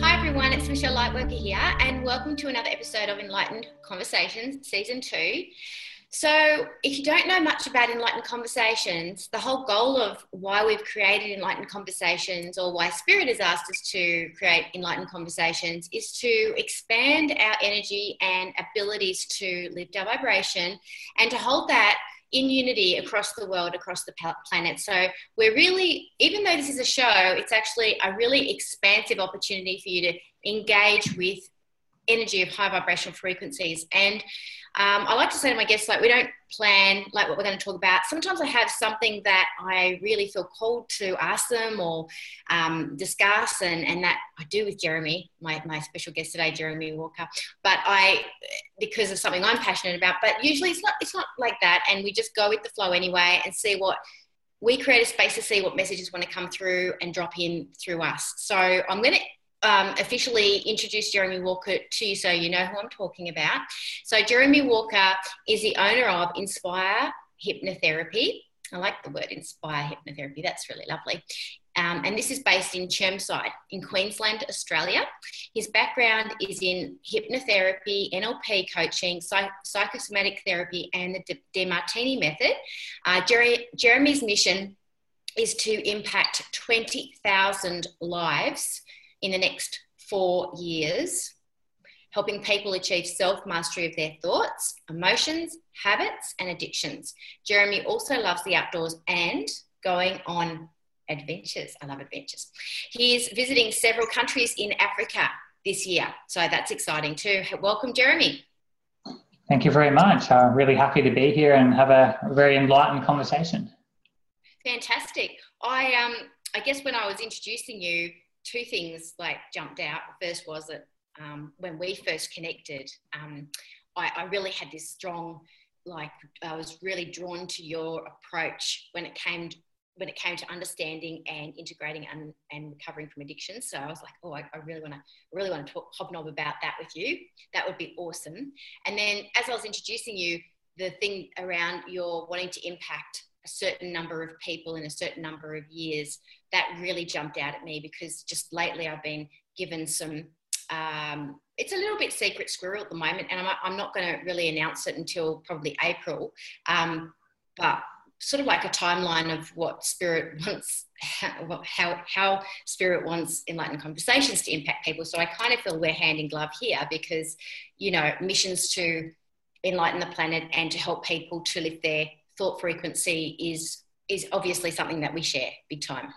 Hi everyone, it's Michelle Lightworker here, and welcome to another episode of Enlightened Conversations, Season 2. So, if you don't know much about Enlightened Conversations, the whole goal of why we've created Enlightened Conversations or why Spirit has asked us to create Enlightened Conversations is to expand our energy and abilities to lift our vibration and to hold that in unity across the world, across the planet. So we're really, even though this is a show, it's actually a really expansive opportunity for you to engage with energy of high vibrational frequencies. And um, I like to say to my guests, like, we don't plan like what we're going to talk about. Sometimes I have something that I really feel called to ask them or um, discuss, and, and that I do with Jeremy, my, my special guest today, Jeremy Walker. But I, because of something I'm passionate about, but usually it's not, it's not like that. And we just go with the flow anyway and see what we create a space to see what messages want to come through and drop in through us. So I'm going to um, officially introduce Jeremy Walker to you so you know who I'm talking about. So, Jeremy Walker is the owner of Inspire Hypnotherapy. I like the word Inspire Hypnotherapy, that's really lovely. Um, and this is based in Chermside in Queensland, Australia. His background is in hypnotherapy, NLP coaching, psych- psychosomatic therapy, and the Demartini method. Uh, Jerry, Jeremy's mission is to impact 20,000 lives in the next four years, helping people achieve self mastery of their thoughts, emotions, habits, and addictions. Jeremy also loves the outdoors and going on adventures. I love adventures. He is visiting several countries in Africa this year, so that's exciting too. Welcome, Jeremy. Thank you very much. I'm really happy to be here and have a very enlightened conversation. Fantastic. I um I guess when I was introducing you, two things like jumped out. First was that um, when we first connected, um, I, I, really had this strong, like I was really drawn to your approach when it came to, when it came to understanding and integrating and, and recovering from addiction. So I was like, oh, I, I really want to really want to talk hobnob about that with you. That would be awesome. And then as I was introducing you, the thing around your wanting to impact a certain number of people in a certain number of years, that really jumped out at me because just lately I've been given some. Um, it's a little bit secret squirrel at the moment, and I'm, I'm not going to really announce it until probably April. Um, but sort of like a timeline of what spirit wants how, how, how spirit wants enlightened conversations to impact people so i kind of feel we're hand in glove here because you know missions to enlighten the planet and to help people to lift their thought frequency is is obviously something that we share big time.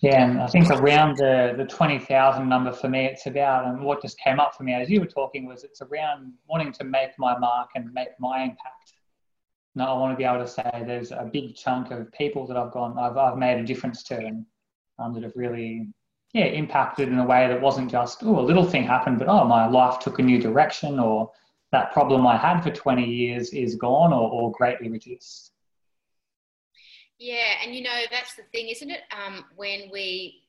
Yeah, and I think around the, the 20,000 number for me, it's about, and what just came up for me as you were talking was it's around wanting to make my mark and make my impact. Now, I want to be able to say there's a big chunk of people that I've gone, I've, I've made a difference to and um, that have really, yeah, impacted in a way that wasn't just, oh, a little thing happened, but oh, my life took a new direction or that problem I had for 20 years is gone or, or greatly reduced. Yeah, and you know, that's the thing, isn't it? Um, when we,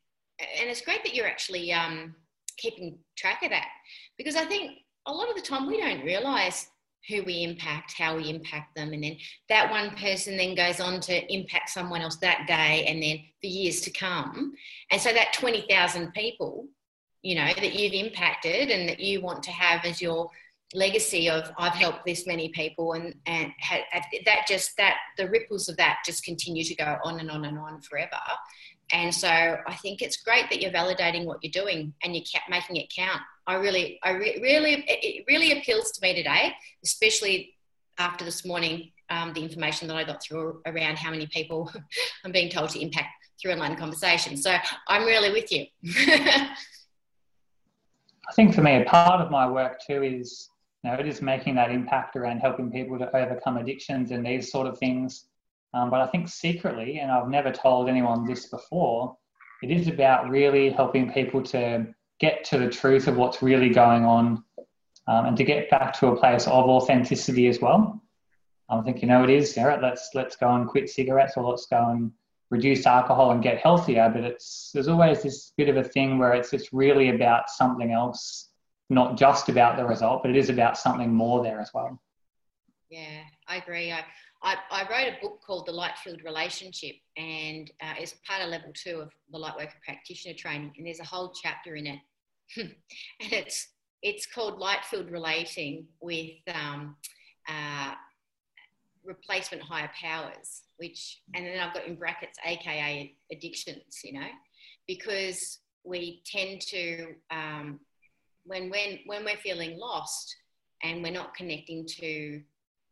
and it's great that you're actually um, keeping track of that because I think a lot of the time we don't realize who we impact, how we impact them, and then that one person then goes on to impact someone else that day and then for years to come. And so that 20,000 people, you know, that you've impacted and that you want to have as your legacy of I've helped this many people and and that just that the ripples of that just continue to go on and on and on forever. And so I think it's great that you're validating what you're doing and you're making it count. I really I re- really it really appeals to me today especially after this morning um, the information that I got through around how many people I'm being told to impact through online conversations. so I'm really with you. I think for me, a part of my work too is know, it is making that impact around helping people to overcome addictions and these sort of things. Um, but I think secretly, and I've never told anyone this before, it is about really helping people to get to the truth of what's really going on um, and to get back to a place of authenticity as well. I think you know it is. Yeah, let's let's go and quit cigarettes, or let's go and reduce alcohol and get healthier. But it's there's always this bit of a thing where it's it's really about something else, not just about the result, but it is about something more there as well. Yeah, I agree. I I, I wrote a book called The Light Filled Relationship, and uh, it's part of level two of the Lightworker Practitioner Training, and there's a whole chapter in it, and it's it's called Light Filled Relating with um, uh, replacement higher powers, which, and then I've got in brackets, AKA addictions, you know, because we tend to, um, when, when, when we're feeling lost and we're not connecting to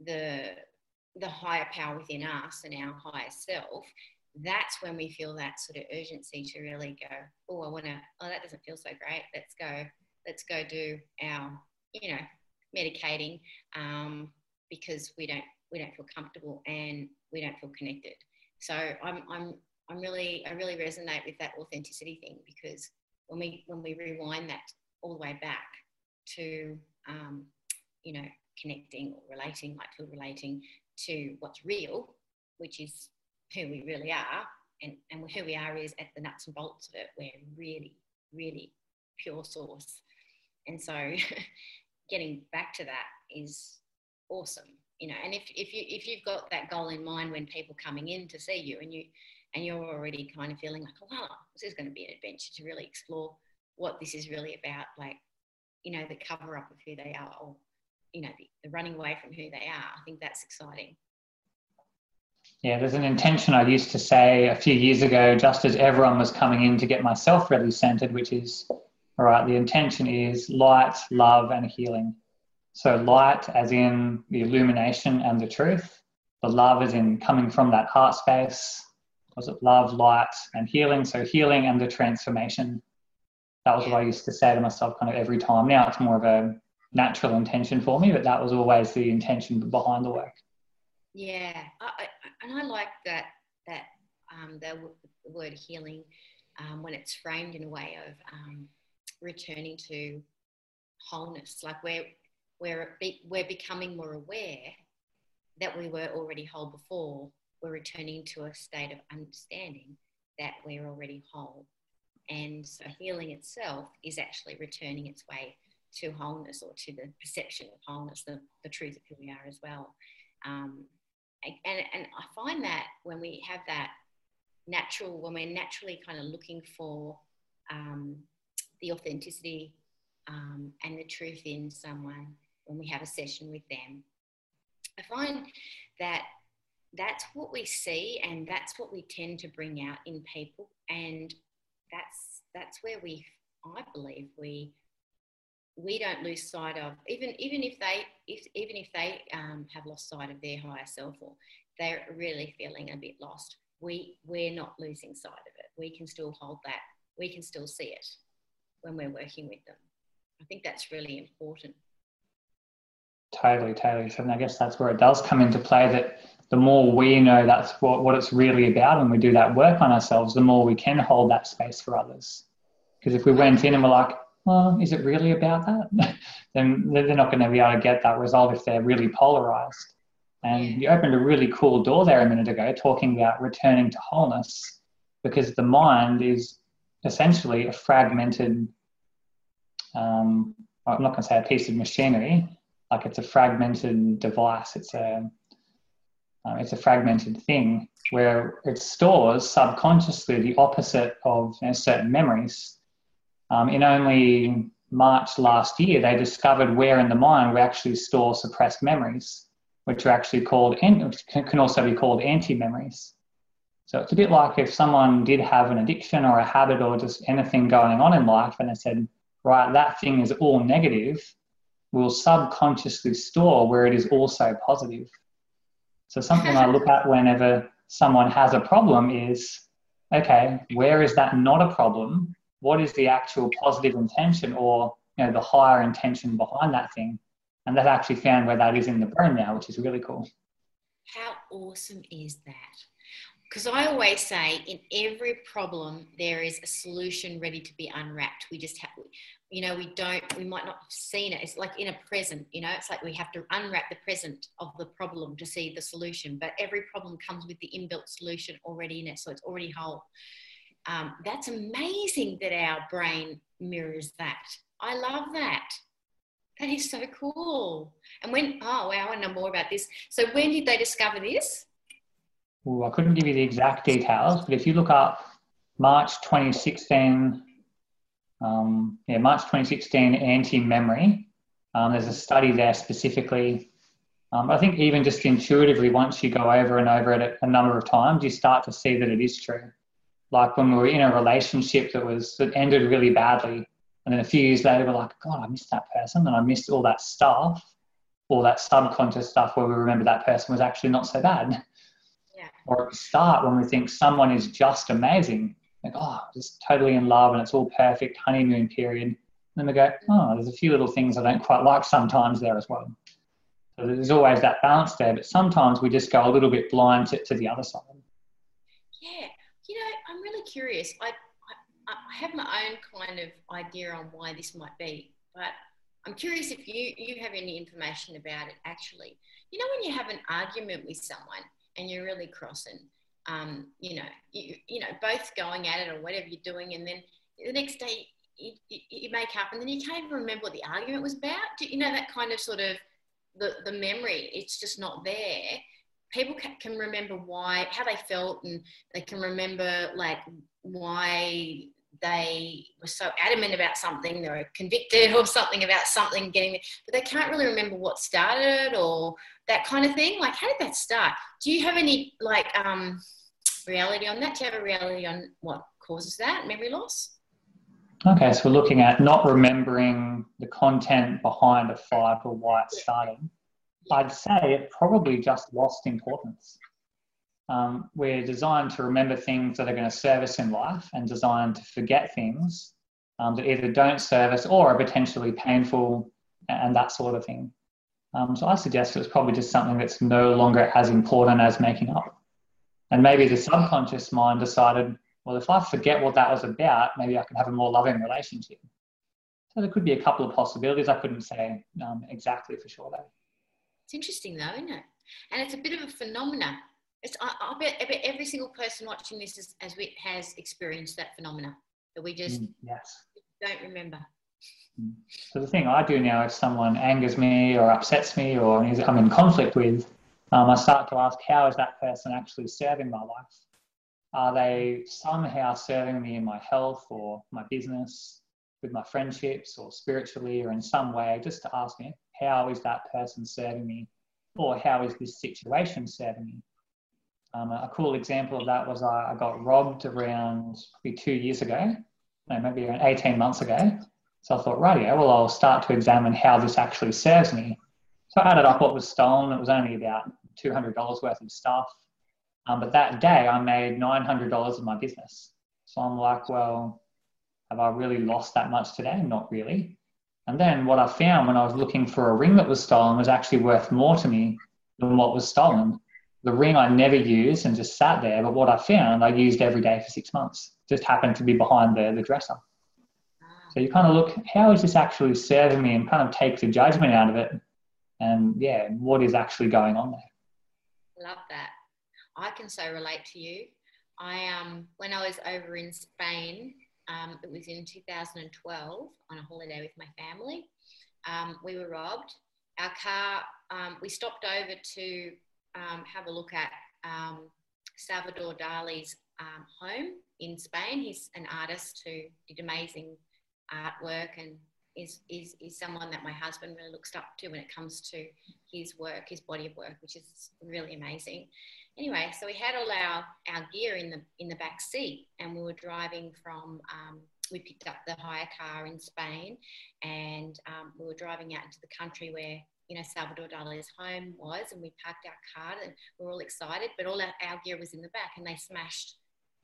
the, the higher power within us and our higher self, that's when we feel that sort of urgency to really go, oh, I want to, oh, that doesn't feel so great. Let's go, let's go do our, you know, medicating um, because we don't we don't feel comfortable and we don't feel connected. So I'm, I'm, I'm really, I really resonate with that authenticity thing because when we, when we rewind that all the way back to, um, you know, connecting or relating, like feel relating to what's real, which is who we really are, and, and who we are is at the nuts and bolts of it. We're really, really pure source. And so getting back to that is awesome you know and if, if you if you've got that goal in mind when people coming in to see you and you and you're already kind of feeling like oh wow this is going to be an adventure to really explore what this is really about like you know the cover up of who they are or you know the, the running away from who they are i think that's exciting yeah, there's an intention I used to say a few years ago, just as everyone was coming in to get myself really centered, which is all right, the intention is light, love, and healing. So, light as in the illumination and the truth, the love is in coming from that heart space. Was it love, light, and healing? So, healing and the transformation. That was what I used to say to myself kind of every time. Now it's more of a natural intention for me, but that was always the intention behind the work. Yeah, I, I, and I like that that um, the, the, word healing um, when it's framed in a way of um, returning to wholeness, like where we're, we're becoming more aware that we were already whole before. We're returning to a state of understanding that we're already whole. And so healing itself is actually returning its way to wholeness or to the perception of wholeness, the, the truth of who we are as well. Um, and, and I find that when we have that natural, when we're naturally kind of looking for um, the authenticity um, and the truth in someone, when we have a session with them. I find that that's what we see and that's what we tend to bring out in people and that's that's where we I believe we we don't lose sight of even even if they if even if they um, have lost sight of their higher self or they're really feeling a bit lost we we're not losing sight of it. We can still hold that. We can still see it when we're working with them. I think that's really important Totally, totally. So I guess that's where it does come into play that the more we know that's what, what it's really about and we do that work on ourselves, the more we can hold that space for others. Because if we went in and we're like, well, is it really about that? then they're not going to be able to get that result if they're really polarized. And you opened a really cool door there a minute ago talking about returning to wholeness because the mind is essentially a fragmented, um, I'm not going to say a piece of machinery, like it's a fragmented device. It's a uh, it's a fragmented thing where it stores subconsciously the opposite of you know, certain memories. Um, in only March last year, they discovered where in the mind we actually store suppressed memories, which are actually called which can also be called anti-memories. So it's a bit like if someone did have an addiction or a habit or just anything going on in life, and they said, right, that thing is all negative will subconsciously store where it is also positive. So, something I look at whenever someone has a problem is okay, where is that not a problem? What is the actual positive intention or you know, the higher intention behind that thing? And they've actually found where that is in the brain now, which is really cool. How awesome is that? because I always say in every problem there is a solution ready to be unwrapped. We just have, you know, we don't, we might not have seen it. It's like in a present, you know, it's like we have to unwrap the present of the problem to see the solution. But every problem comes with the inbuilt solution already in it, so it's already whole. Um, that's amazing that our brain mirrors that. I love that. That is so cool. And when, oh wow, I want to know more about this. So when did they discover this? Ooh, I couldn't give you the exact details, but if you look up March 2016, um, yeah, March 2016 anti-memory, um, there's a study there specifically. Um, I think even just intuitively, once you go over and over it a number of times, you start to see that it is true. Like when we were in a relationship that was that ended really badly, and then a few years later, we're like, God, I missed that person, and I missed all that stuff, all that subconscious stuff where we remember that person was actually not so bad Yeah. or at the start when we think someone is just amazing, like, oh, just totally in love and it's all perfect, honeymoon period. And then we go, oh, there's a few little things I don't quite like sometimes there as well. So there's always that balance there, but sometimes we just go a little bit blind to, to the other side. Yeah, you know, I'm really curious. I, I, I have my own kind of idea on why this might be, but I'm curious if you, you have any information about it actually. You know, when you have an argument with someone and you're really crossing. Um, you know, you, you know, both going at it or whatever you're doing, and then the next day you, you, you make up, and then you can't even remember what the argument was about. You know that kind of sort of the, the memory? It's just not there. People can remember why, how they felt, and they can remember like why they were so adamant about something, they were convicted or something about something getting, but they can't really remember what started or that kind of thing. Like, how did that start? Do you have any like um, reality on that? Do you have a reality on what causes that memory loss? Okay, so we're looking at not remembering the content behind a fight or why it started. I'd say it probably just lost importance. Um, we're designed to remember things that are going to serve us in life and designed to forget things um, that either don't serve us or are potentially painful and that sort of thing. Um, so I suggest it's probably just something that's no longer as important as making up. And maybe the subconscious mind decided, well, if I forget what that was about, maybe I can have a more loving relationship. So there could be a couple of possibilities. I couldn't say um, exactly for sure though. It's interesting though, isn't it? And it's a bit of a phenomenon it's, I, I, bet, I bet every single person watching this is, as we, has experienced that phenomena that we just mm, yes. don't remember. Mm. So the thing I do now, if someone angers me or upsets me or I'm in conflict with, um, I start to ask, how is that person actually serving my life? Are they somehow serving me in my health or my business, with my friendships or spiritually or in some way? Just to ask me, how is that person serving me? Or how is this situation serving me? Um, a cool example of that was I, got robbed around probably two years ago, no, maybe around 18 months ago. So I thought, right, yeah, well, I'll start to examine how this actually serves me. So I added up what was stolen. It was only about $200 worth of stuff. Um, but that day I made $900 in my business. So I'm like, well, have I really lost that much today? Not really. And then what I found when I was looking for a ring that was stolen was actually worth more to me than what was stolen the ring I never used and just sat there, but what I found I used every day for six months. Just happened to be behind the, the dresser. So you kind of look, how is this actually serving me and kind of take the judgment out of it and yeah, what is actually going on there? Love that. I can so relate to you. I um when I was over in Spain, um, it was in 2012 on a holiday with my family. Um, we were robbed. Our car, um, we stopped over to um, have a look at um, Salvador Dali's um, home in Spain. He's an artist who did amazing artwork and is, is, is someone that my husband really looks up to when it comes to his work, his body of work, which is really amazing. Anyway, so we had all our, our gear in the, in the back seat and we were driving from, um, we picked up the hire car in Spain and um, we were driving out into the country where you know, Salvador Dali's home was, and we parked our car and we are all excited, but all our, our gear was in the back, and they smashed,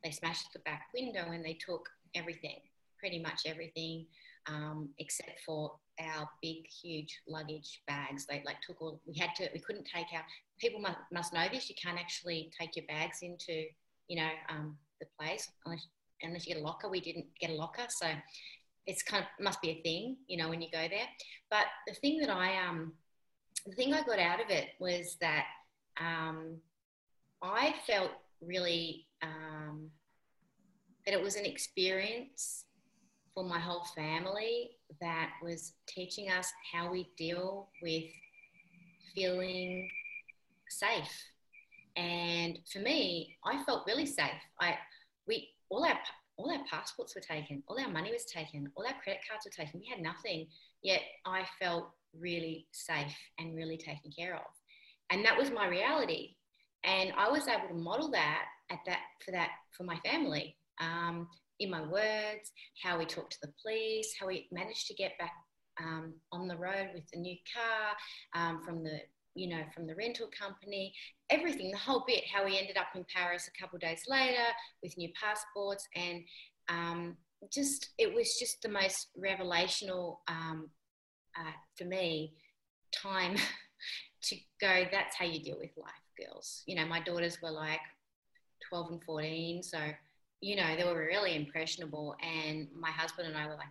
they smashed the back window and they took everything, pretty much everything, um, except for our big, huge luggage bags. They like took all. We had to. We couldn't take our. People must, must know this. You can't actually take your bags into you know, um, the place unless, unless you get a locker. We didn't get a locker, so it's kind of must be a thing, you know, when you go there. But the thing that I um, the thing I got out of it was that um, I felt really um, that it was an experience for my whole family that was teaching us how we deal with feeling safe. And for me, I felt really safe. I we all our all our passports were taken, all our money was taken, all our credit cards were taken. We had nothing. Yet I felt really safe and really taken care of. And that was my reality. And I was able to model that at that for that for my family. Um, in my words, how we talked to the police, how we managed to get back um, on the road with the new car um, from the you know from the rental company everything the whole bit how we ended up in paris a couple days later with new passports and um, just it was just the most revelational um, uh, for me time to go that's how you deal with life girls you know my daughters were like 12 and 14 so you know, they were really impressionable. And my husband and I were like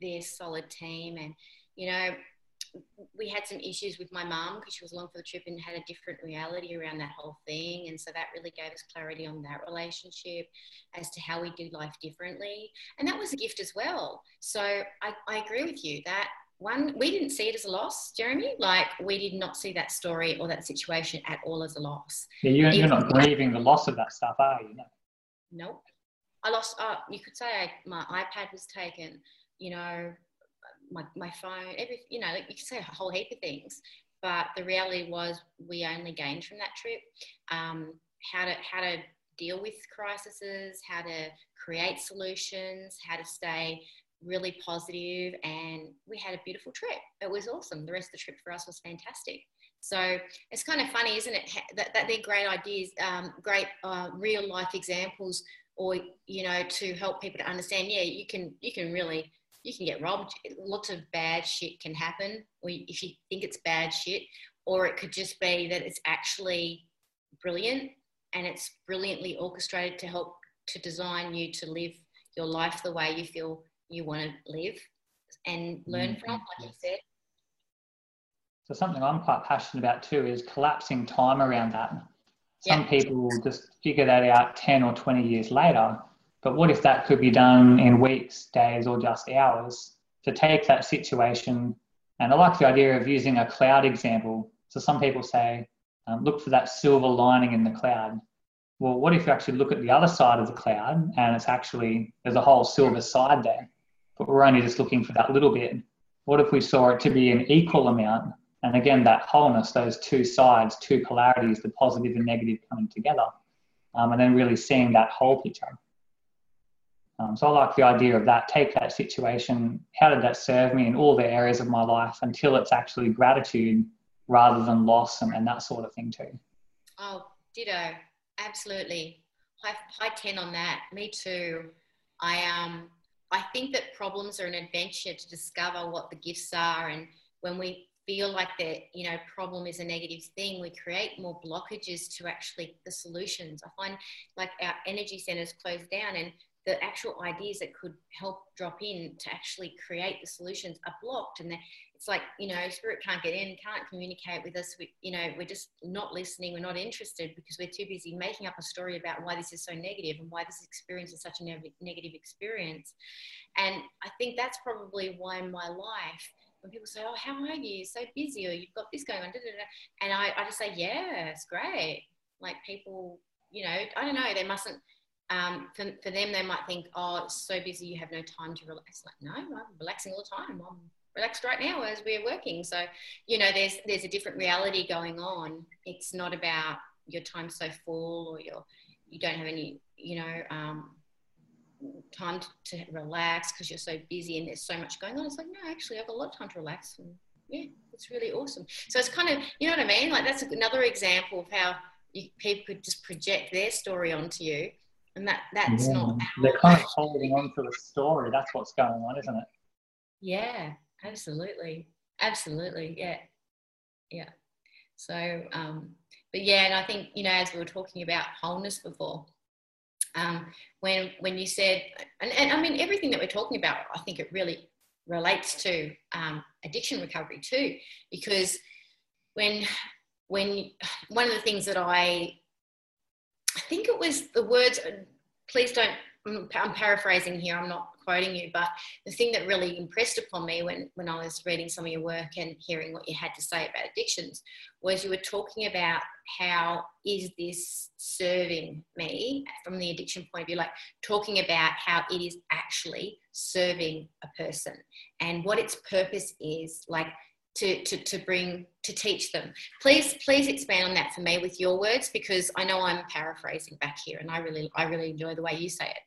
this solid team. And, you know, we had some issues with my mum because she was along for the trip and had a different reality around that whole thing. And so that really gave us clarity on that relationship as to how we do life differently. And that was a gift as well. So I, I agree with you that one, we didn't see it as a loss, Jeremy. Like we did not see that story or that situation at all as a loss. Yeah, you're, you're not grieving the loss of that stuff, are you? No. Nope. I lost, uh, you could say I, my iPad was taken, you know, my, my phone, every, you know, you could say a whole heap of things. But the reality was we only gained from that trip. Um, how to, how to deal with crises, how to create solutions, how to stay really positive, and we had a beautiful trip. It was awesome. The rest of the trip for us was fantastic. So it's kind of funny, isn't it? That, that they're great ideas, um, great uh, real life examples or you know to help people to understand yeah you can you can really you can get robbed lots of bad shit can happen or if you think it's bad shit or it could just be that it's actually brilliant and it's brilliantly orchestrated to help to design you to live your life the way you feel you want to live and learn mm-hmm. from like you said so something i'm quite passionate about too is collapsing time around that some yeah. people will just figure that out 10 or 20 years later. But what if that could be done in weeks, days, or just hours to take that situation? And I like the idea of using a cloud example. So some people say, um, look for that silver lining in the cloud. Well, what if you actually look at the other side of the cloud and it's actually, there's a whole silver side there, but we're only just looking for that little bit? What if we saw it to be an equal amount and again, that wholeness, those two sides, two polarities, the positive and negative coming together, um, and then really seeing that whole picture. Um, so I like the idea of that. Take that situation. How did that serve me in all the areas of my life until it's actually gratitude rather than loss and, and that sort of thing too. Oh, ditto. Absolutely. High, high 10 on that. Me too. I, um, I think that problems are an adventure to discover what the gifts are. And when we feel like the you know problem is a negative thing we create more blockages to actually the solutions i find like our energy centers close down and the actual ideas that could help drop in to actually create the solutions are blocked and it's like you know spirit can't get in can't communicate with us we, you know we're just not listening we're not interested because we're too busy making up a story about why this is so negative and why this experience is such a ne- negative experience and i think that's probably why in my life when people say, "Oh, how are you? So busy, or you've got this going on," da, da, da. and I, I just say, "Yeah, it's great." Like people, you know, I don't know, they mustn't. Um, for, for them, they might think, "Oh, it's so busy, you have no time to relax." Like, no, I'm relaxing all the time. I'm relaxed right now as we're working. So, you know, there's there's a different reality going on. It's not about your time so full or your you don't have any, you know, um, time to, to relax because you're so busy and there's so much going on. It's like, no, actually, I've got a lot of time to relax. And yeah, it's really awesome. So it's kind of, you know what I mean? Like, that's another example of how you, people could just project their story onto you. And that that's yeah. not. They're kind of holding on to the story. That's what's going on, isn't it? Yeah, absolutely. Absolutely. Yeah. Yeah. So, um, but yeah, and I think, you know, as we were talking about wholeness before, um, when when you said, and, and I mean everything that we're talking about, I think it really relates to um, addiction recovery too, because when when one of the things that I I think it was the words. Please don't. I'm paraphrasing here. I'm not quoting you, but the thing that really impressed upon me when, when I was reading some of your work and hearing what you had to say about addictions was you were talking about how is this serving me from the addiction point of view, like talking about how it is actually serving a person and what its purpose is, like to, to, to bring to teach them please please expand on that for me with your words because i know i'm paraphrasing back here and i really i really enjoy the way you say it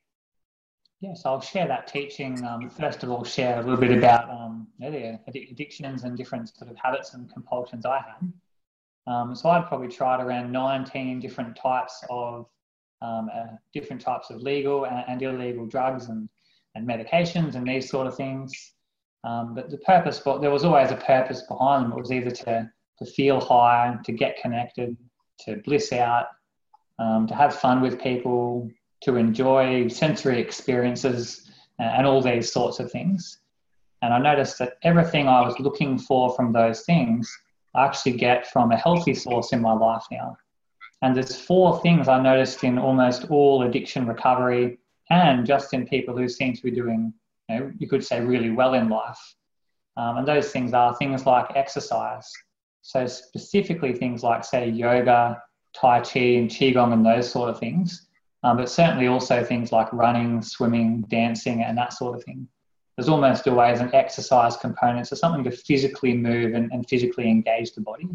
Yes, I'll share that teaching. Um, first of all, share a little bit about um, the addictions and different sort of habits and compulsions I had. Um, so I'd probably tried around 19 different types of um, uh, different types of legal and, and, illegal drugs and, and medications and these sort of things. Um, but the purpose, but there was always a purpose behind them. It was either to, to feel high, to get connected, to bliss out, um, to have fun with people, to enjoy sensory experiences and all these sorts of things. And I noticed that everything I was looking for from those things, I actually get from a healthy source in my life now. And there's four things I noticed in almost all addiction recovery and just in people who seem to be doing, you, know, you could say, really well in life. Um, and those things are things like exercise. So, specifically, things like, say, yoga, Tai Chi, and Qigong, and those sort of things um, but certainly also things like running, swimming, dancing, and that sort of thing. There's almost always an exercise component, so something to physically move and, and physically engage the body.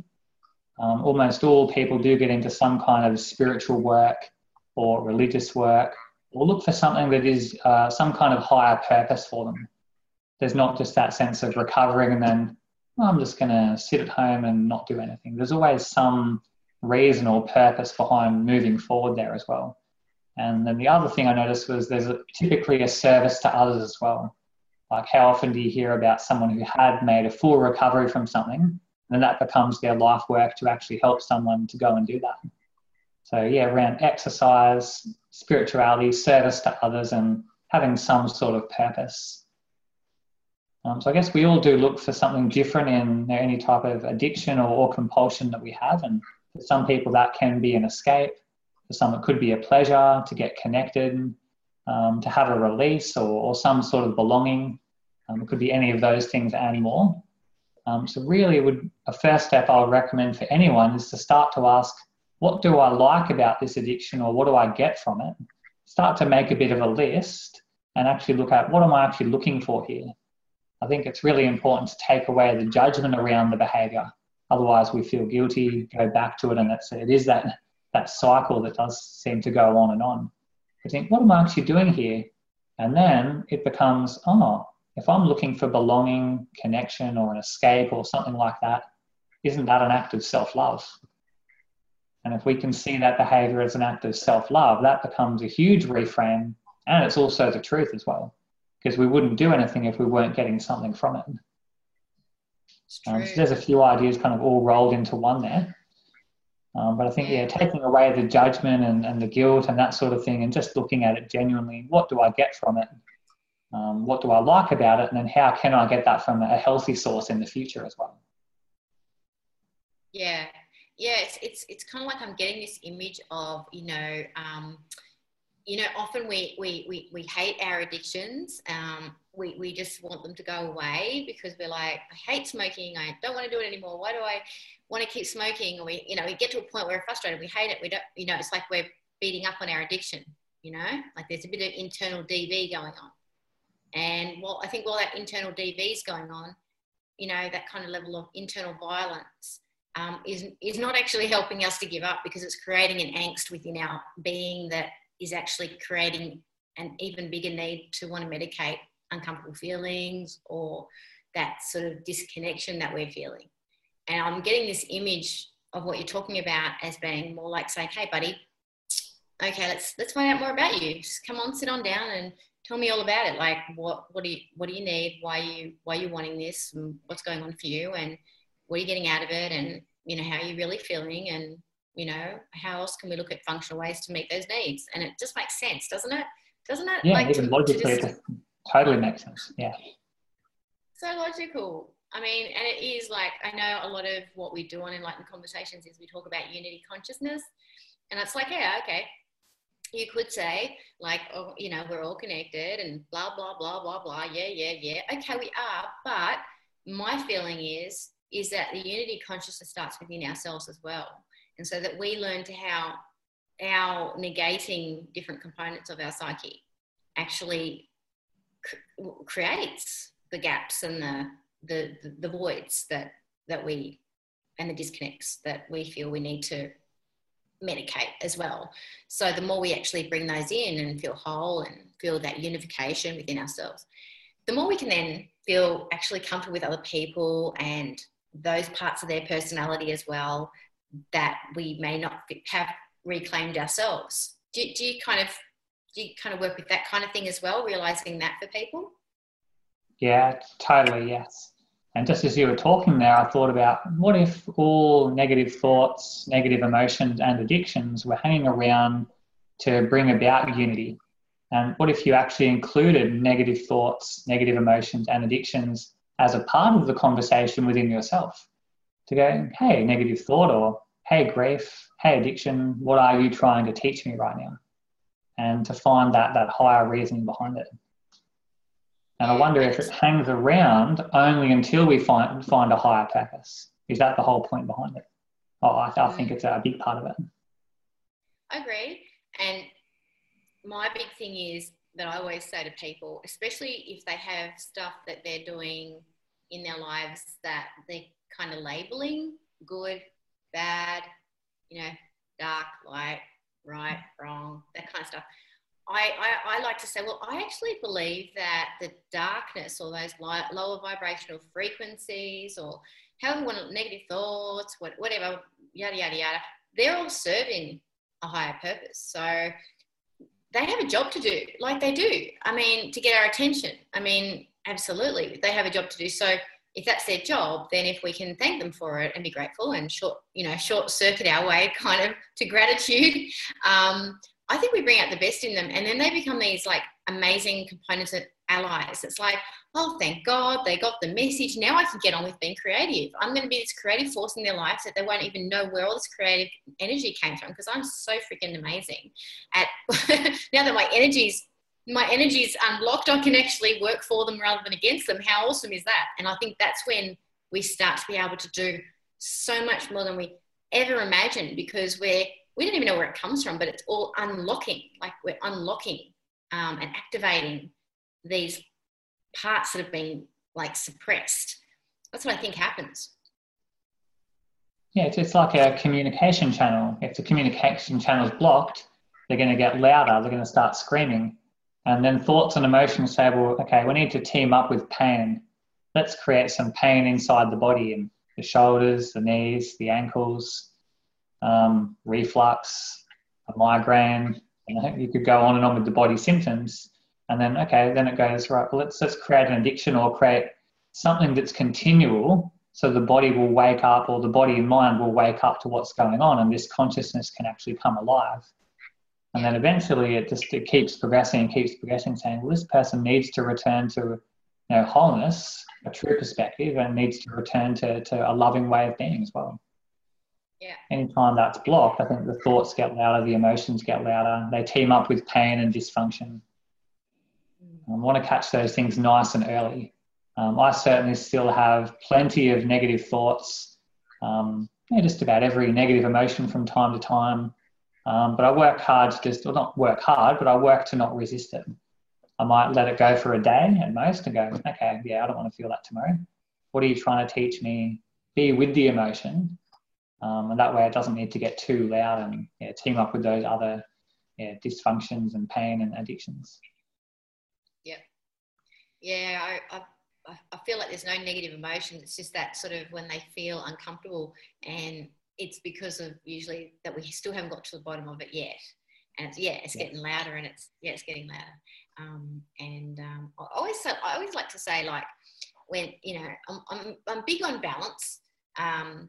Um, almost all people do get into some kind of spiritual work or religious work or look for something that is uh, some kind of higher purpose for them. There's not just that sense of recovering and then well, I'm just going to sit at home and not do anything. There's always some reason or purpose behind moving forward there as well. And then the other thing I noticed was there's a, typically a service to others as well. Like how often do you hear about someone who had made a full recovery from something, and that becomes their life work to actually help someone to go and do that. So yeah, around exercise, spirituality, service to others, and having some sort of purpose. Um, so I guess we all do look for something different in any type of addiction or, or compulsion that we have, and for some people that can be an escape for some, it could be a pleasure to get connected, um, to have a release, or, or, some sort of belonging. Um, it could be any of those things and more. Um, so, really, would a first step I would recommend for anyone is to start to ask, what do I like about this addiction, or what do I get from it? Start to make a bit of a list and actually look at what am I actually looking for here. I think it's really important to take away the judgment around the behavior. Otherwise, we feel guilty, go back to it, and it's, it is that that cycle that does seem to go on and on. I think, what am I actually doing here? And then it becomes, oh, if I'm looking for belonging, connection, or an escape or something like that, isn't that an act of self love? And if we can see that behavior as an act of self love, that becomes a huge reframe. And it's also the truth as well, because we wouldn't do anything if we weren't getting something from it. Um, so there's a few ideas kind of all rolled into one there. Um, but I think, yeah, taking away the judgment and, and the guilt and that sort of thing and just looking at it genuinely, what do I get from it? Um, what do I like about it? And then how can I get that from a healthy source in the future as well? Yeah. Yeah, it's, it's, it's kind of like I'm getting this image of, you know, um, you know, often we, we, we, we hate our addictions. Um, we, we just want them to go away because we're like, I hate smoking. I don't want to do it anymore. Why do I want to keep smoking? Or we, you know, we get to a point where we're frustrated. We hate it. We don't, you know, it's like we're beating up on our addiction, you know, like there's a bit of internal DV going on. And well, I think while that internal DV is going on, you know, that kind of level of internal violence um, is, is not actually helping us to give up because it's creating an angst within our being that is actually creating an even bigger need to want to medicate uncomfortable feelings or that sort of disconnection that we're feeling. And I'm getting this image of what you're talking about as being more like saying, "Hey, buddy, okay, let's let's find out more about you. Just come on, sit on down, and tell me all about it. Like, what what do you what do you need? Why are you why are you wanting this? And what's going on for you? And what are you getting out of it? And you know, how are you really feeling? And you know, how else can we look at functional ways to meet those needs? And it just makes sense, doesn't it? Doesn't it? Yeah, like even to, logically, to just, it totally makes sense. Yeah. So logical. I mean, and it is like, I know a lot of what we do on Enlightened Conversations is we talk about unity consciousness. And it's like, yeah, okay. You could say, like, oh, you know, we're all connected and blah, blah, blah, blah, blah. Yeah, yeah, yeah. Okay, we are. But my feeling is, is that the unity consciousness starts within ourselves as well. And so that we learn to how our negating different components of our psyche actually creates the gaps and the, the, the voids that, that we, and the disconnects that we feel we need to medicate as well. So the more we actually bring those in and feel whole and feel that unification within ourselves, the more we can then feel actually comfortable with other people and those parts of their personality as well that we may not have reclaimed ourselves. Do, do you kind of do you kind of work with that kind of thing as well, realizing that for people? Yeah, totally, yes. And just as you were talking there, I thought about what if all negative thoughts, negative emotions, and addictions were hanging around to bring about unity? And what if you actually included negative thoughts, negative emotions, and addictions as a part of the conversation within yourself? To go, hey, negative thought, or hey, grief, hey, addiction, what are you trying to teach me right now? And to find that, that higher reasoning behind it. And I wonder if it hangs around only until we find, find a higher purpose. Is that the whole point behind it? Oh, I, I think it's a big part of it. I agree. And my big thing is that I always say to people, especially if they have stuff that they're doing in their lives that they're kind of labeling good, bad, you know, dark, light, right, wrong, that kind of stuff. I, I, I, like to say, well, I actually believe that the darkness or those light, lower vibrational frequencies or however negative thoughts, whatever, yada, yada, yada, they're all serving a higher purpose. So they have a job to do, like they do. I mean, to get our attention. I mean, absolutely, they have a job to do. So if that's their job, then if we can thank them for it and be grateful and short, you know, short circuit our way kind of to gratitude, um, I think we bring out the best in them, and then they become these like amazing components of allies. It's like, oh, thank God they got the message. Now I can get on with being creative. I'm going to be this creative force in their lives that they won't even know where all this creative energy came from because I'm so freaking amazing. At now that my energy's my energy is unlocked, um, I can actually work for them rather than against them. How awesome is that? And I think that's when we start to be able to do so much more than we ever imagined because we're we don't even know where it comes from, but it's all unlocking. Like we're unlocking um, and activating these parts that have been like suppressed. That's what I think happens. Yeah, it's, it's like a communication channel. If the communication channel is blocked, they're going to get louder, they're going to start screaming. And then thoughts and emotions say, well, okay, we need to team up with pain. Let's create some pain inside the body and the shoulders, the knees, the ankles, um, reflux, a migraine. You, know, you could go on and on with the body symptoms. And then, okay, then it goes, right, well, let's just create an addiction or create something that's continual so the body will wake up or the body and mind will wake up to what's going on and this consciousness can actually come alive. And then eventually it just it keeps progressing and keeps progressing, saying, well, this person needs to return to you know, wholeness, a true perspective, and needs to return to, to a loving way of being as well. Yeah. Anytime that's blocked, I think the thoughts get louder, the emotions get louder. They team up with pain and dysfunction. I want to catch those things nice and early. Um, I certainly still have plenty of negative thoughts, um, yeah, just about every negative emotion from time to time. Um, but I work hard to just, well, not work hard, but I work to not resist it. I might let it go for a day at most and go, okay, yeah, I don't want to feel that tomorrow. What are you trying to teach me? Be with the emotion um, and that way it doesn't need to get too loud and yeah, team up with those other yeah, dysfunctions and pain and addictions. Yeah. Yeah, I, I, I feel like there's no negative emotion. It's just that sort of when they feel uncomfortable and it's because of usually that we still haven't got to the bottom of it yet. And it's, yeah, it's yeah. getting louder and it's, yeah, it's getting louder. Um, and um, I always, I always like to say like when, you know, I'm, I'm, I'm big on balance. Um,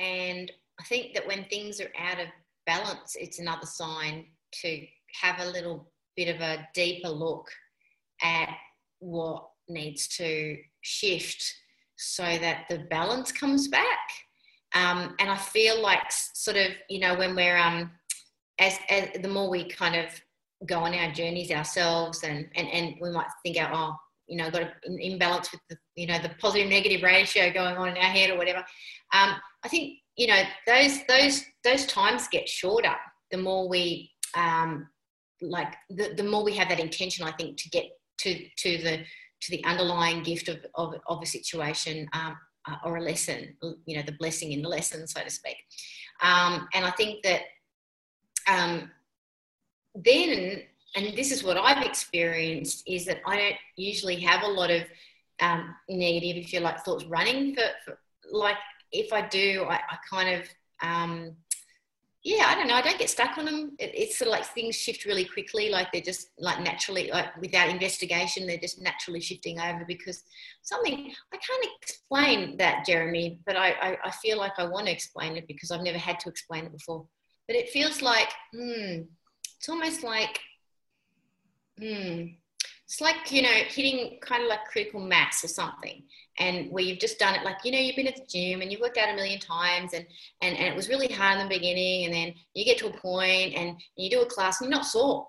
and I think that when things are out of balance, it's another sign to have a little bit of a deeper look at what needs to shift so that the balance comes back. Um, and I feel like sort of, you know, when we're um, as, as the more we kind of go on our journeys ourselves and, and, and we might think out, oh, you know, got an imbalance with the, you know, the positive negative ratio going on in our head or whatever. Um, I think, you know, those, those, those times get shorter the more we, um, like the, the more we have that intention, I think, to get to, to the, to the underlying gift of, of, of a situation um, uh, or a lesson, you know, the blessing in the lesson, so to speak. Um, and I think that um, then, and this is what I've experienced, is that I don't usually have a lot of um, negative, if you like, thoughts running for, for like if I do, I, I kind of um, yeah, I don't know. I don't get stuck on them. It, it's sort of like things shift really quickly. Like they're just like naturally, like without investigation, they're just naturally shifting over because something I can't explain that, Jeremy, but I, I, I feel like I want to explain it because I've never had to explain it before. But it feels like, hmm, it's almost like, hmm, it's like you know hitting kind of like critical mass or something and where you've just done it like you know you've been at the gym and you've worked out a million times and and, and it was really hard in the beginning and then you get to a point and you do a class and you're not sore.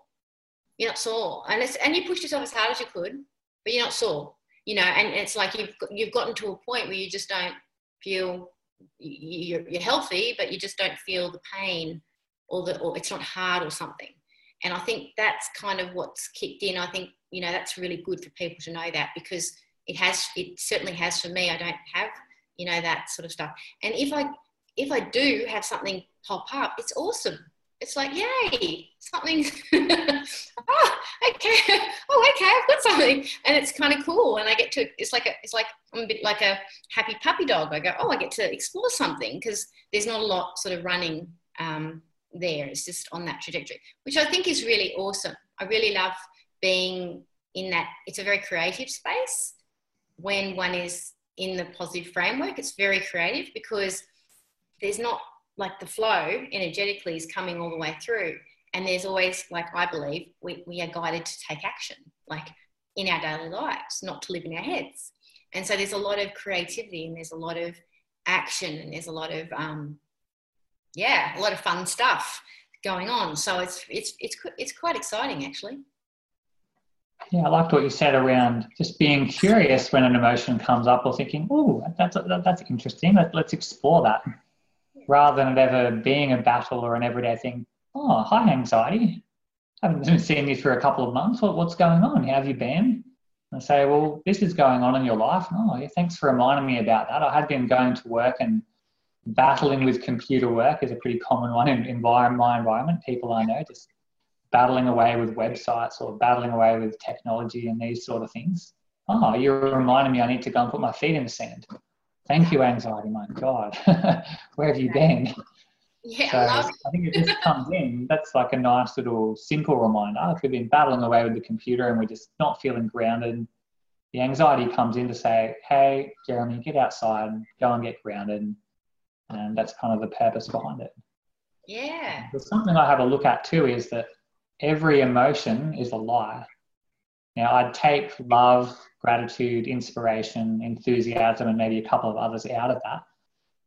You're not sore. And it's and you pushed yourself as hard as you could but you're not sore you know and it's like you've you've gotten to a point where you just don't feel you're, you're healthy but you just don't feel the pain or the or it's not hard or something. And i think that's kind of what's kicked in. I think you know that's really good for people to know that because it has it certainly has for me. I don't have you know that sort of stuff. And if i if i do have something pop up it's awesome. It's like yay something. Oh okay. Oh okay i've got something. And it's kind of cool. And i get to it's like a it's like i'm a bit like a happy puppy dog. I go oh i get to explore something because there's not a lot sort of running um, there. It's just on that trajectory which i think is really awesome. I really love being in that it's a very creative space when one is in the positive framework it's very creative because there's not like the flow energetically is coming all the way through. And there's always like i believe we, we are guided to take action like in our daily lives not to live in our heads. And so there's a lot of creativity and there's a lot of action and there's a lot of um, yeah a lot of fun stuff going on. So it's it's it's it's quite exciting actually yeah, I liked what you said around just being curious when an emotion comes up or thinking, oh, that's, that's interesting. Let, let's explore that rather than it ever being a battle or an everyday thing. Oh, hi, anxiety. I haven't seen you for a couple of months. What, what's going on? How have you been? And say, well, this is going on in your life. Oh, yeah, thanks for reminding me about that. I had been going to work and battling with computer work is a pretty common one in, in my environment. People I know just battling away with websites or battling away with technology and these sort of things. Oh, you're reminding me I need to go and put my feet in the sand. Thank you, anxiety. My God, where have you been? Yeah, so I, I think it just comes in. That's like a nice little simple reminder. If we've been battling away with the computer and we're just not feeling grounded, the anxiety comes in to say, "Hey, Jeremy, get outside, and go and get grounded," and that's kind of the purpose behind it. Yeah. There's something I have a look at too is that every emotion is a lie. Now, I'd take love, gratitude, inspiration, enthusiasm, and maybe a couple of others out of that.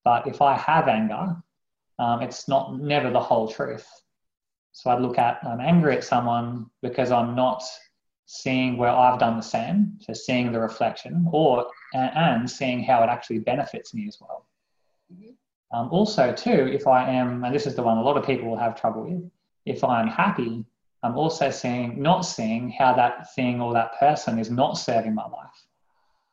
But if I have anger, um, it's not never the whole truth. So I'd look at I'm angry at someone because I'm not seeing where I've done the same, so seeing the reflection, or and seeing how it actually benefits me as well. Mm-hmm. Um, also, too, if I am, and this is the one a lot of people will have trouble with, if I'm happy, I'm also seeing, not seeing how that thing or that person is not serving my life.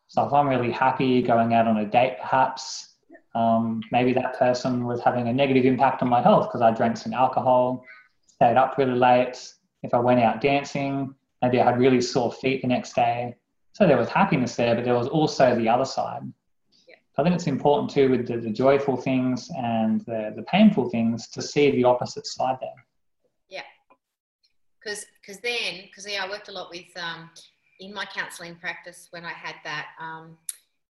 So if I'm really happy going out on a date, perhaps, um, maybe that person was having a negative impact on my health because I drank some alcohol, stayed up really late. If I went out dancing, maybe I had really sore feet the next day. So there was happiness there, but there was also the other side. Yeah. I think it's important too with the, the joyful things and the, the painful things to see the opposite side there because because then because yeah, I worked a lot with um, in my counselling practice when I had that um,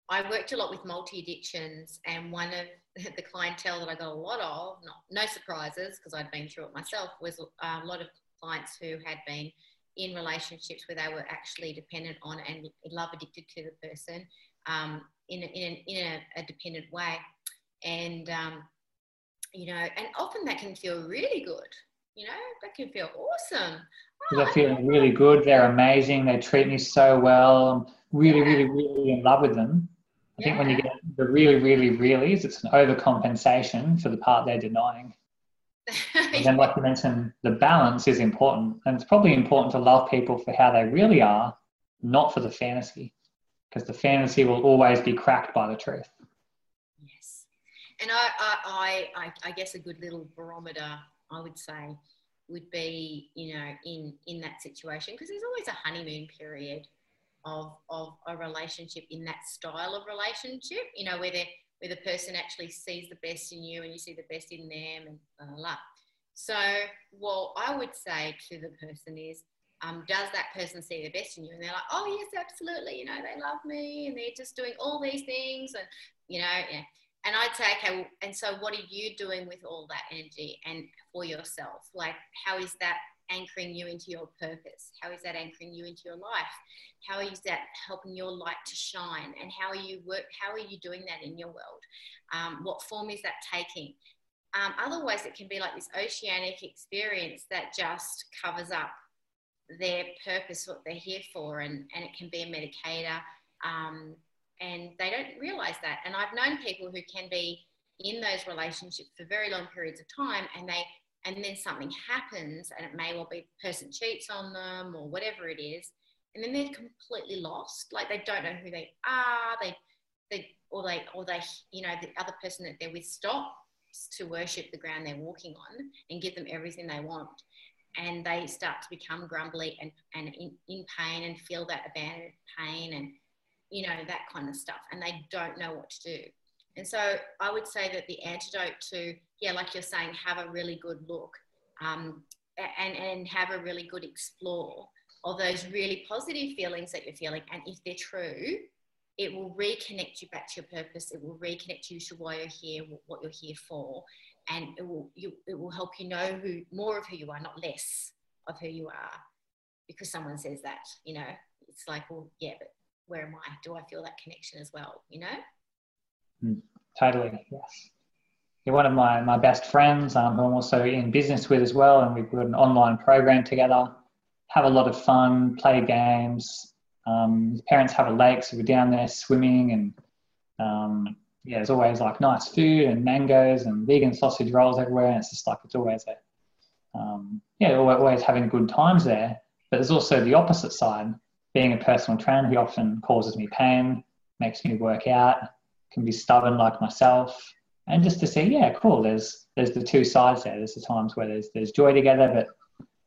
I worked a lot with multi addictions, and one of the clientele that I got a lot of, not, no surprises because I'd been through it myself, was um, a lot of clients who had been in relationships where they were actually dependent on and love addicted to the person um, in, a, in, a, in a, a, dependent way. And, um, you know, and often that can feel really good. You know, that can feel awesome. Oh, they're feeling really good. They're amazing. They treat me so well. I'm really, really, really in love with them. I think when you get the really, really, really, it's an overcompensation for the part they're denying. and then, like you mentioned, the balance is important. And it's probably important to love people for how they really are, not for the fantasy, because the fantasy will always be cracked by the truth. Yes. And I, I, I, I guess a good little barometer, I would say, would be, you know, in, in that situation, because there's always a honeymoon period of, of a relationship in that style of relationship, you know, where, where the person actually sees the best in you and you see the best in them and blah, blah, blah. So, what I would say to the person is, um, does that person see the best in you? And they're like, oh, yes, absolutely. You know, they love me and they're just doing all these things. And, you know, yeah. And I'd say, okay, and so what are you doing with all that energy and for yourself? Like, how is that anchoring you into your purpose? How is that anchoring you into your life? How is that helping your light to shine? And how are you work? How are you doing that in your world? Um, what form is that taking? Um, otherwise, it can be like this oceanic experience that just covers up their purpose, what they're here for, and, and it can be a medicator. Um, and they don't realize that. And I've known people who can be in those relationships for very long periods of time and they and then something happens and it may well be the person cheats on them or whatever it is and then they're completely lost. Like they don't know who they are. They they or they or they you know the other person that they're with stops to worship the ground they're walking on and give them everything they want. And they start to become grumbly and, and in, in pain and feel that abandoned pain and you know that kind of stuff and they don't know what to do and so i would say that the antidote to yeah, like you're saying, have a really good look um, and, and have a really good explore of those really positive feelings that you're feeling. And if they're true, it will reconnect you back to your purpose. It will reconnect you to why you're here, what you're here for, and it will you, it will help you know who more of who you are, not less of who you are, because someone says that. You know, it's like, well, yeah, but where am I? Do I feel that connection as well? You know. Mm, totally. Yes You're one of my, my best friends um, who I'm also in business with as well, and we've got an online program together. Have a lot of fun, play games. Um, parents have a lake, so we're down there swimming, and um, yeah, there's always like nice food and mangoes and vegan sausage rolls everywhere, and it's just like it's always a um, yeah, always having good times there. But there's also the opposite side. Being a personal trainer, he often causes me pain, makes me work out, can be stubborn like myself and just to see, yeah, cool. There's there's the two sides there. There's the times where there's there's joy together, but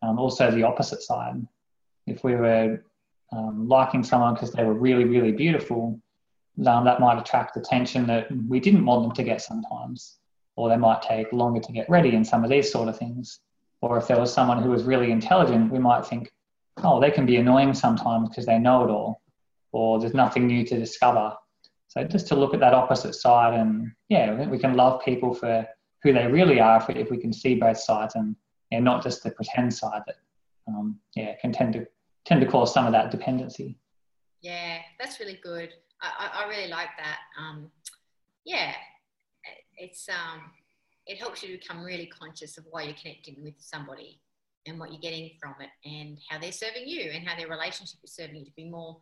um, also the opposite side. If we were um, liking someone because they were really really beautiful, um, that might attract attention that we didn't want them to get sometimes, or they might take longer to get ready, and some of these sort of things. Or if there was someone who was really intelligent, we might think, oh, they can be annoying sometimes because they know it all, or there's nothing new to discover. So just to look at that opposite side, and yeah, we can love people for who they really are if we, if we can see both sides and and not just the pretend side that um, yeah can tend to tend to cause some of that dependency. Yeah, that's really good. I, I, really like that. Um, yeah, it's um, it helps you become really conscious of why you're connecting with somebody and what you're getting from it and how they're serving you and how their relationship is serving you to be more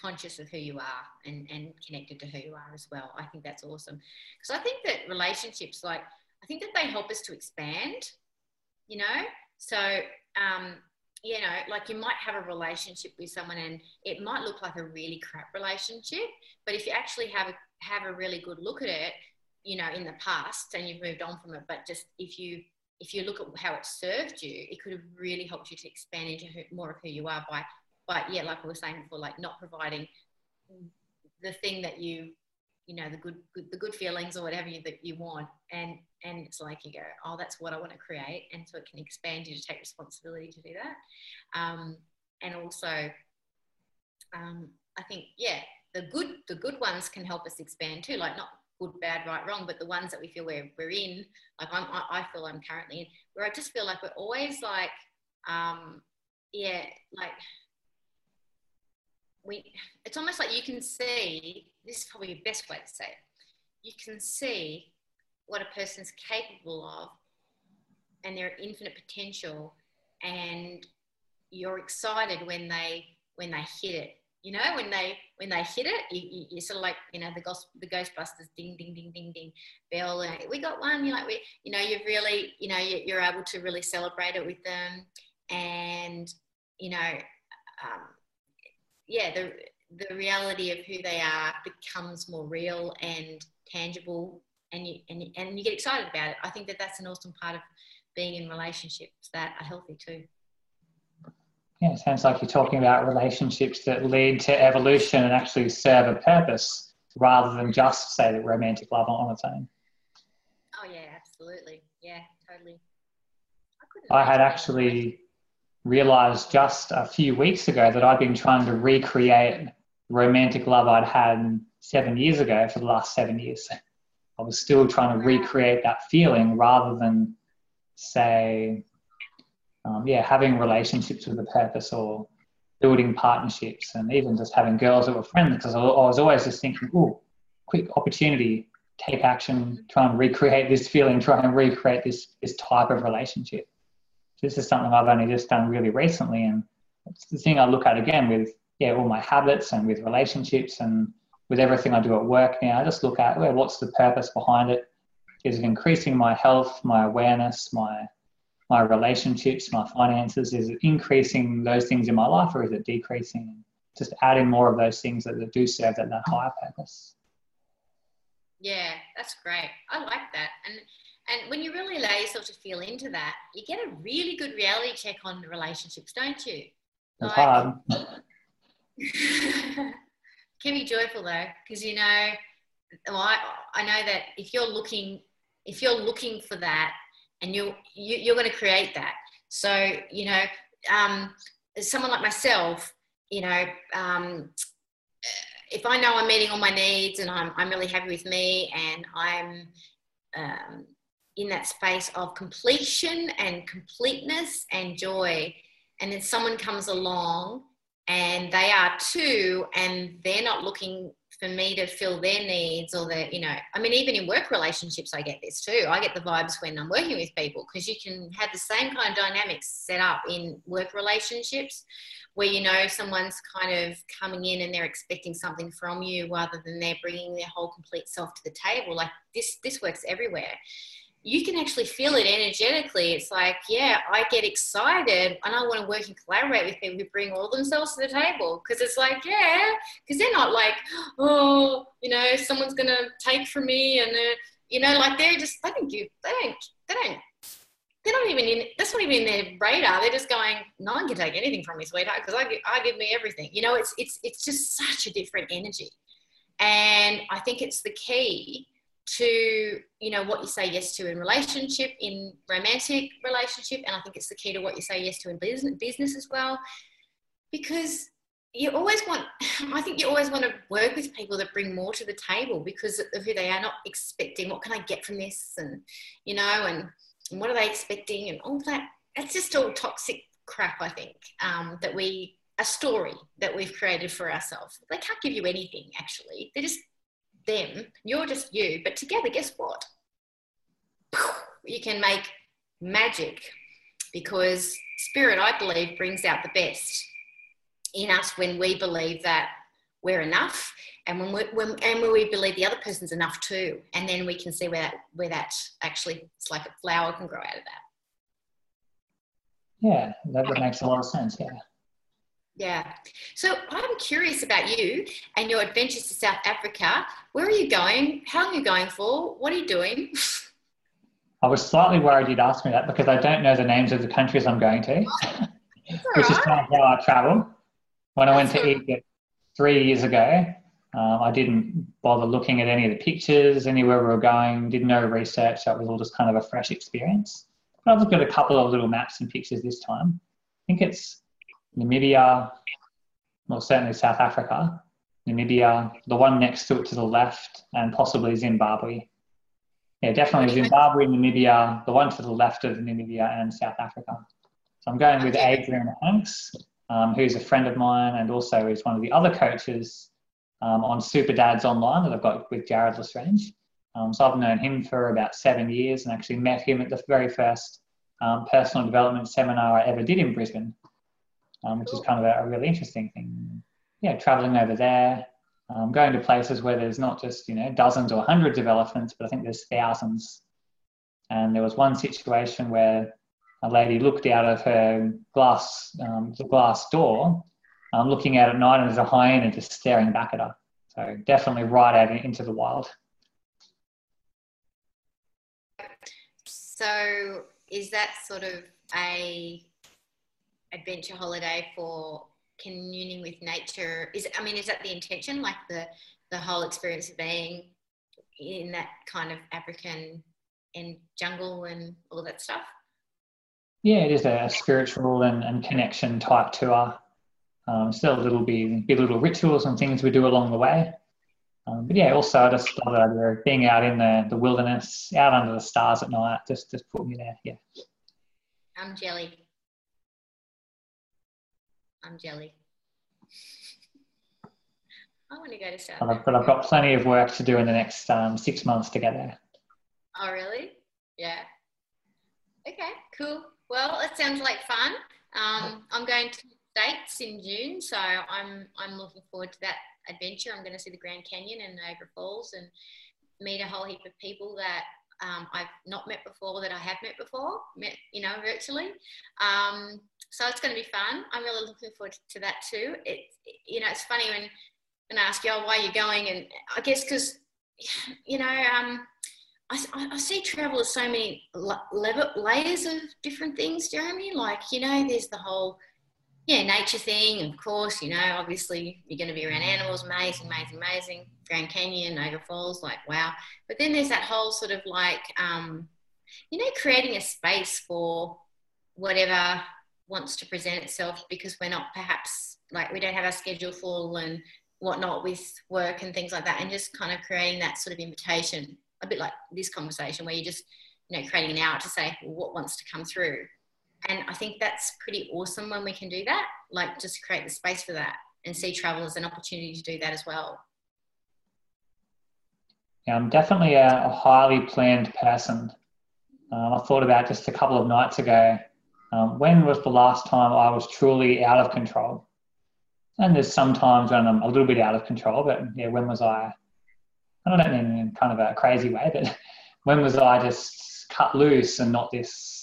conscious of who you are and, and connected to who you are as well. I think that's awesome. Because I think that relationships, like, I think that they help us to expand, you know? So, um, you know, like you might have a relationship with someone and it might look like a really crap relationship, but if you actually have a, have a really good look at it, you know, in the past and you've moved on from it, but just if you if you look at how it served you, it could have really helped you to expand into who, more of who you are by but yeah, like we were saying before, like not providing the thing that you, you know, the good, good the good feelings or whatever you, that you want, and and it's like you go, oh, that's what I want to create, and so it can expand you to take responsibility to do that, um, and also, um, I think yeah, the good the good ones can help us expand too. Like not good, bad, right, wrong, but the ones that we feel we're we're in. Like I'm, I, feel I'm currently in, where I just feel like we're always like, um, yeah, like we. It's almost like you can see. This is probably the best way to say it. You can see what a person's capable of and their infinite potential and you're excited when they when they hit it you know when they when they hit it you, you, you sort of like you know the ghost the ghostbusters ding ding ding ding ding bell and we got one you like we you know you've really you know you're able to really celebrate it with them and you know um, yeah the the reality of who they are becomes more real and tangible and you and, and you get excited about it i think that that's an awesome part of being in relationships that are healthy too. Yeah, it sounds like you're talking about relationships that lead to evolution and actually serve a purpose rather than just say that romantic love on its own. Oh yeah, absolutely. Yeah, totally. I, I had actually realized just a few weeks ago that I'd been trying to recreate romantic love I'd had seven years ago for the last seven years. I was still trying to recreate that feeling rather than say, um, yeah, having relationships with a purpose or building partnerships and even just having girls that were friendly because I was always just thinking, oh, quick opportunity, take action, try and recreate this feeling, try and recreate this this type of relationship. This is something I've only just done really recently, and it's the thing I look at again with yeah all my habits and with relationships and with everything I do at work now. I just look at well, what's the purpose behind it? Is it increasing my health, my awareness, my my relationships, my finances? Is it increasing those things in my life or is it decreasing? Just adding more of those things that, that do serve that, that higher purpose. Yeah, that's great. I like that. And and when you really allow yourself to feel into that, you get a really good reality check on the relationships, don't you? It's like, hard. can be joyful though, because you know, well, I, I know that if you're looking if you're looking for that and you, you you're going to create that. So you know um, someone like myself you know um, if i know i'm meeting all my needs and i'm, I'm really happy with me and i'm um, in that space of completion and completeness and joy and then someone comes along and they are too and they're not looking for me to fill their needs or the you know i mean even in work relationships i get this too. I get the vibes when i'm working with people because you can have the same kind of dynamics set up in work relationships where you know someone's kind of coming in and they're expecting something from you rather than they're bringing their whole complete self to the table. Like this this works everywhere you can actually feel it energetically. It's like, yeah, I get excited and I want to work and collaborate with people who bring all themselves to the table. Because it's like, yeah, because they're not like, oh, you know, someone's going to take from me. And, uh, you know, like they're just, they don't give, they don't, they don't, they're not even in, that's not even in their radar. They're just going, no one can take anything from me, sweetheart, because I, I give me everything. You know, it's, it's, it's just such a different energy. And I think it's the key to you know what you say yes to in relationship in romantic relationship and i think it's the key to what you say yes to in business, business as well. Because you always want i think you always want to work with people that bring more to the table because of who they are not expecting what can i get from this? and you know and, and what are they expecting and all that. That's just all toxic crap i think um, that we a story that we've created for ourselves. They can't give you anything actually. They're just them, you're just you, but together, guess what? You can make magic because spirit, I believe, brings out the best in us when we believe that we're enough and when we, when, and when we believe the other person's enough too. And then we can see where that, where that actually, it's like a flower can grow out of that. Yeah, that, that makes a lot of sense. Yeah. Yeah. So I'm curious about you and your adventures to South Africa. Where are you going? How long are you going for? What are you doing? I was slightly worried you'd ask me that because I don't know the names of the countries I'm going to, which is kind of how I travel. When I went to Egypt three years ago, um, I didn't bother looking at any of the pictures, anywhere we were going, did no research. That was all just kind of a fresh experience. But I've looked at a couple of little maps and pictures this time. I think it's Namibia, well, certainly South Africa, Namibia, the one next to it to the left, and possibly Zimbabwe. Yeah, definitely Zimbabwe, Namibia, the one to the left of Namibia, and South Africa. So I'm going with Adrian Hanks, um, who's a friend of mine and also is one of the other coaches um, on Super Dads Online that I've got with Jared Lestrange. Um, so I've known him for about seven years and actually met him at the very first um, personal development seminar I ever did in Brisbane, um, which is kind of a, a, really interesting thing. Yeah, traveling over there, um, going to places where there's not just you know dozens or hundreds of elephants, but I think there's thousands. And there was one situation where a lady looked out of her glass um, the glass door, um, looking out at night, and there's a hyena just staring back at her. So definitely right out into the wild. So is that sort of a adventure holiday for communing with nature? Is I mean, is that the intention? Like the the whole experience of being in that kind of African and jungle and all that stuff? Yeah, it is a spiritual and, and connection type tour. Um, still a little bit, be little rituals and things we do along the way. Um, but yeah, also I just love the idea of being out in the, the wilderness, out under the stars at night, just just put me there. Yeah. I'm jelly. I'm jelly. I want to go to South. But I've, but I've, got plenty of work to do in the next um, six months to get there. Oh really? Yeah. Okay, cool. Well, it sounds like fun. Um, I'm going to States in June, so I'm I'm looking forward to that adventure. I'm going to see the Grand Canyon and Niagara Falls and meet a whole heap of people that um, I've not met before that I have met before, met you know virtually. Um, so it's going to be fun. I'm really looking forward to that too. It's you know it's funny when when I ask you oh, why you're going, and I guess because you know um, I, I, see travel as so many layers of different things, Jeremy. Like you know, there's the whole yeah, nature thing, of course, you know, obviously you're going to be around animals, amazing, amazing, amazing. Grand Canyon, Niagara Falls, like wow. But then there's that whole sort of like, um, you know, creating a space for whatever wants to present itself because we're not perhaps like we don't have our schedule full and whatnot with work and things like that, and just kind of creating that sort of invitation, a bit like this conversation where you're just, you know, creating an hour to say well, what wants to come through and I think that's pretty awesome when we can do that, like just create the space for that and see travel as an opportunity to do that as well. Yeah, I'm definitely a, a highly planned person. Um, I thought about just a couple of nights ago um, when was the last time I was truly out of control? And there's sometimes when I'm a little bit out of control, but yeah, when was I? I don't mean in kind of a crazy way, but when was I just cut loose and not this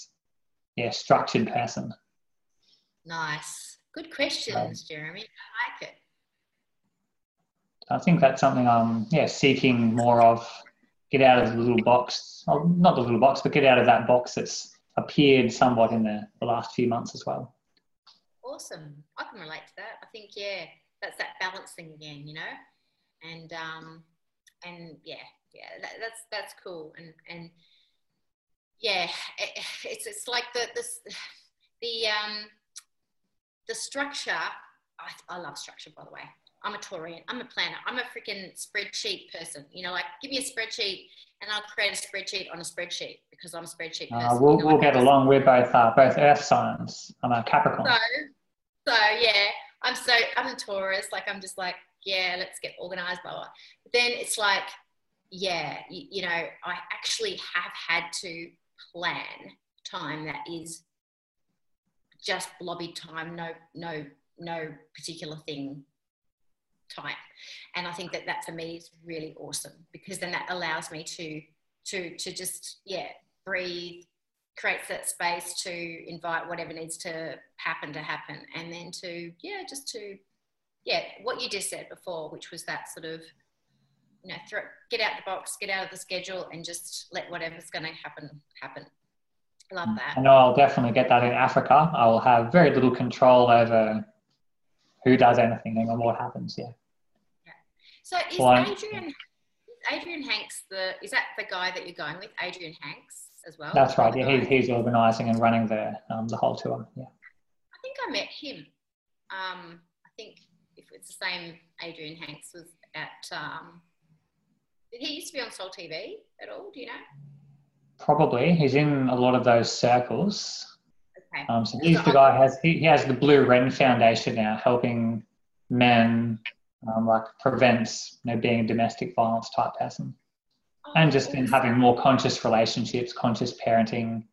yeah, structured person. Nice. Good questions, Jeremy. I like it. I think that's something I'm yeah seeking more of. Get out of the little box, well, not the little box, but get out of that box that's appeared somewhat in the, the last few months as well. Awesome. I can relate to that. I think yeah, that's that balance thing again, you know, and um, and yeah, yeah, that, that's that's cool. And and yeah, it, it's it's like the the the um the structure. I, I love structure, by the way. I'm a Taurian. I'm a planner. I'm a freaking spreadsheet person. You know, like give me a spreadsheet and I'll create a spreadsheet on a spreadsheet because I'm a spreadsheet uh, person. Uh, we'll, you know, we'll get along. We're both uh, both Earth signs. I'm a Capricorn. So, so yeah, I'm so I'm a Taurus. Like I'm just like yeah, let's get organized, blah blah. But then it's like yeah, you, you know, I actually have had to plan time that is just blobby time, no, no, no particular thing time. And I think that that for me is really awesome because then that allows me to to to just yeah breathe, creates that space to invite whatever needs to happen to happen, and then to yeah just to yeah what you just said before, which was that sort of you know, throw, get out the box, get out of the schedule, and just let whatever's going to happen happen. Love mm. that. I know I'll definitely get that in Africa. I'll have very little control over who does anything and what happens. Yeah. yeah. So is well, Adrian is Adrian Hanks the is that the guy that you're going with? Adrian Hanks as well. That's right. Yeah, he's, he's organising and running the um, the whole tour. Yeah. I think I met him. Um, I think if it's the same Adrian Hanks was at. Um, he used to be on Soul TV at all? Do you know? Probably. He's in a lot of those circles. Okay. Um, so he's the guy has he, he has the Blue Wren Foundation now, helping men um, like prevents you know, being a domestic violence type person, Oh, and just in having more conscious relationships, conscious parenting.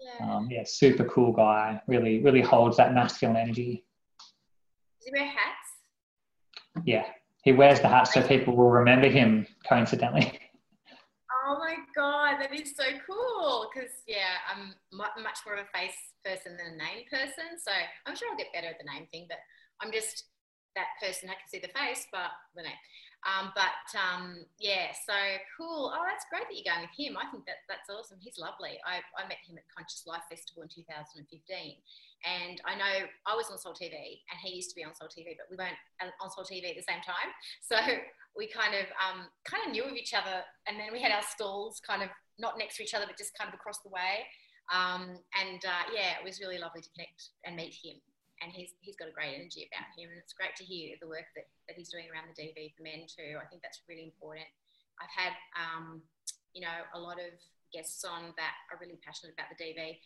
Yeah. Um, yeah, super cool guy. Really, really holds that masculine energy. Does he wear hats? Yeah, he wears the hat so people will remember him. Coincidentally, Oh my god, that is so cool. Because yeah, I'm much more of a face person than a name person. So I'm sure I'll get better at the name thing. But I'm just that person. I can see the face, but the name. Um, but um, yeah, so cool. Oh, that's great that you're going with him. I think that that's awesome. He's lovely. I, I met him at Conscious Life Festival in 2015, and I know I was on Soul TV, and he used to be on Soul TV, but we weren't uh, on Soul TV at the same time. So we kind of um, kind of knew of each other, and then we had our stalls kind of not next to each other, but just kind of across the way. Um, and uh, yeah, it was really lovely to connect and meet him. And he's he's got a great energy about him, and it's great to hear the work that, that he's doing around the DV for men too. I think that's really important. I've had um, you know a lot of guests on that are really passionate about the DV